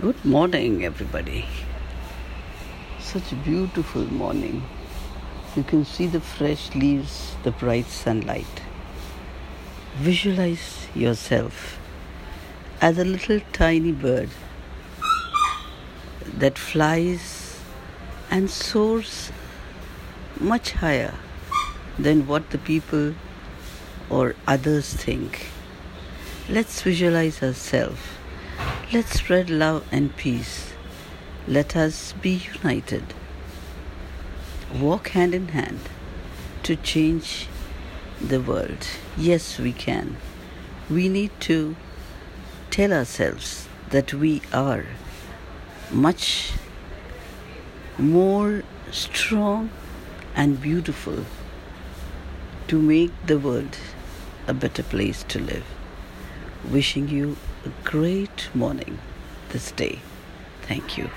Good morning, everybody. Such a beautiful morning. You can see the fresh leaves, the bright sunlight. Visualize yourself as a little tiny bird that flies and soars much higher than what the people or others think. Let's visualize ourselves Let's spread love and peace. Let us be united. Walk hand in hand to change the world. Yes, we can. We need to tell ourselves that we are much more strong and beautiful to make the world a better place to live. Wishing you a great morning this day. Thank you.